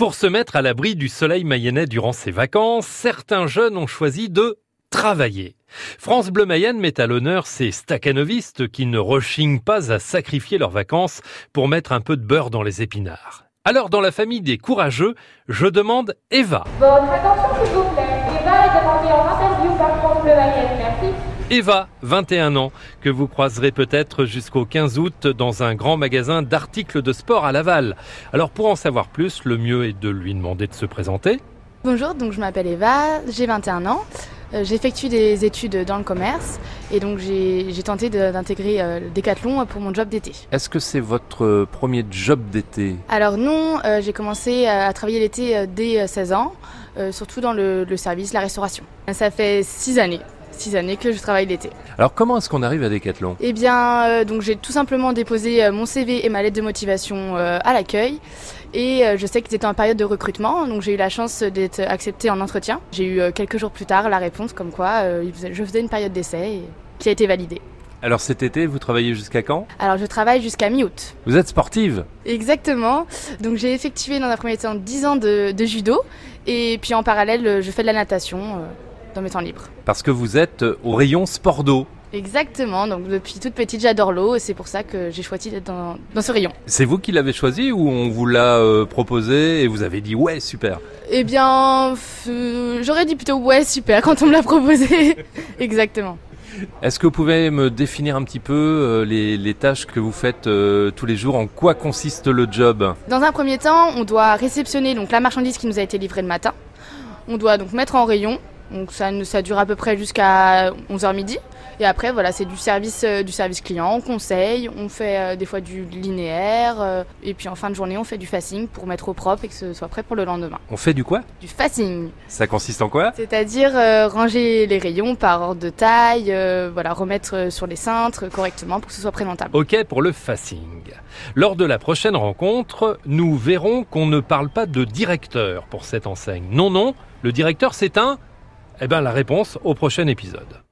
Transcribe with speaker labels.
Speaker 1: Pour se mettre à l'abri du soleil mayennais durant ses vacances, certains jeunes ont choisi de travailler. France Bleu Mayenne met à l'honneur ces staccanovistes qui ne rechignent pas à sacrifier leurs vacances pour mettre un peu de beurre dans les épinards. Alors dans la famille des courageux, je demande Eva.
Speaker 2: Votre attention s'il vous plaît. Eva est demandée en interview par France Bleu Mayenne. Merci.
Speaker 1: Eva, 21 ans, que vous croiserez peut-être jusqu'au 15 août dans un grand magasin d'articles de sport à Laval. Alors pour en savoir plus, le mieux est de lui demander de se présenter.
Speaker 3: Bonjour, donc je m'appelle Eva, j'ai 21 ans. Euh, J'effectue des études dans le commerce et donc j'ai tenté d'intégrer euh, Decathlon pour mon job d'été.
Speaker 4: Est-ce que c'est votre premier job d'été?
Speaker 3: Alors non, euh, j'ai commencé à travailler l'été euh, dès euh, 16 ans, euh, surtout dans le, le service, la restauration. Ça fait 6 années, 6 années que je travaille l'été.
Speaker 4: Alors comment est-ce qu'on arrive à Decathlon?
Speaker 3: Eh bien, euh, donc j'ai tout simplement déposé euh, mon CV et ma lettre de motivation euh, à l'accueil. Et je sais qu'ils étaient en période de recrutement, donc j'ai eu la chance d'être acceptée en entretien. J'ai eu quelques jours plus tard la réponse comme quoi je faisais une période d'essai et qui a été validée.
Speaker 4: Alors cet été, vous travaillez jusqu'à quand?
Speaker 3: Alors je travaille jusqu'à mi-août.
Speaker 4: Vous êtes sportive?
Speaker 3: Exactement. Donc j'ai effectué dans un premier temps 10 ans de, de judo et puis en parallèle je fais de la natation dans mes temps libres.
Speaker 4: parce que vous êtes au rayon sport d'eau.
Speaker 3: Exactement. Donc depuis toute petite j'adore l'eau et c'est pour ça que j'ai choisi d'être dans, dans ce rayon.
Speaker 4: C'est vous qui l'avez choisi ou on vous l'a euh, proposé et vous avez dit ouais super
Speaker 3: Eh bien, euh, j'aurais dit plutôt ouais super quand on me l'a proposé. Exactement.
Speaker 4: Est-ce que vous pouvez me définir un petit peu euh, les, les tâches que vous faites euh, tous les jours? En quoi consiste le job?
Speaker 3: Dans un premier temps, on doit réceptionner donc la marchandise qui nous a été livrée le matin. On doit donc mettre en rayon. Donc ça, dure à peu près jusqu'à 11h midi. Et après, voilà, c'est du service, euh, du service client, on conseille, on fait euh, des fois du linéaire. euh, et puis en fin de journée, on fait du facing pour mettre au propre et que ce soit prêt pour le lendemain.
Speaker 4: On fait du quoi?
Speaker 3: Du facing,
Speaker 4: Ça consiste en quoi?
Speaker 3: C'est-à-dire euh, ranger les rayons par ordre de taille, euh, voilà, remettre sur les cintres correctement pour que ce soit présentable.
Speaker 1: Ok pour le facing. Lors de la prochaine rencontre, nous verrons qu'on ne parle pas de directeur pour cette enseigne. Non, non, le directeur c'est un... Eh bien la réponse au prochain épisode.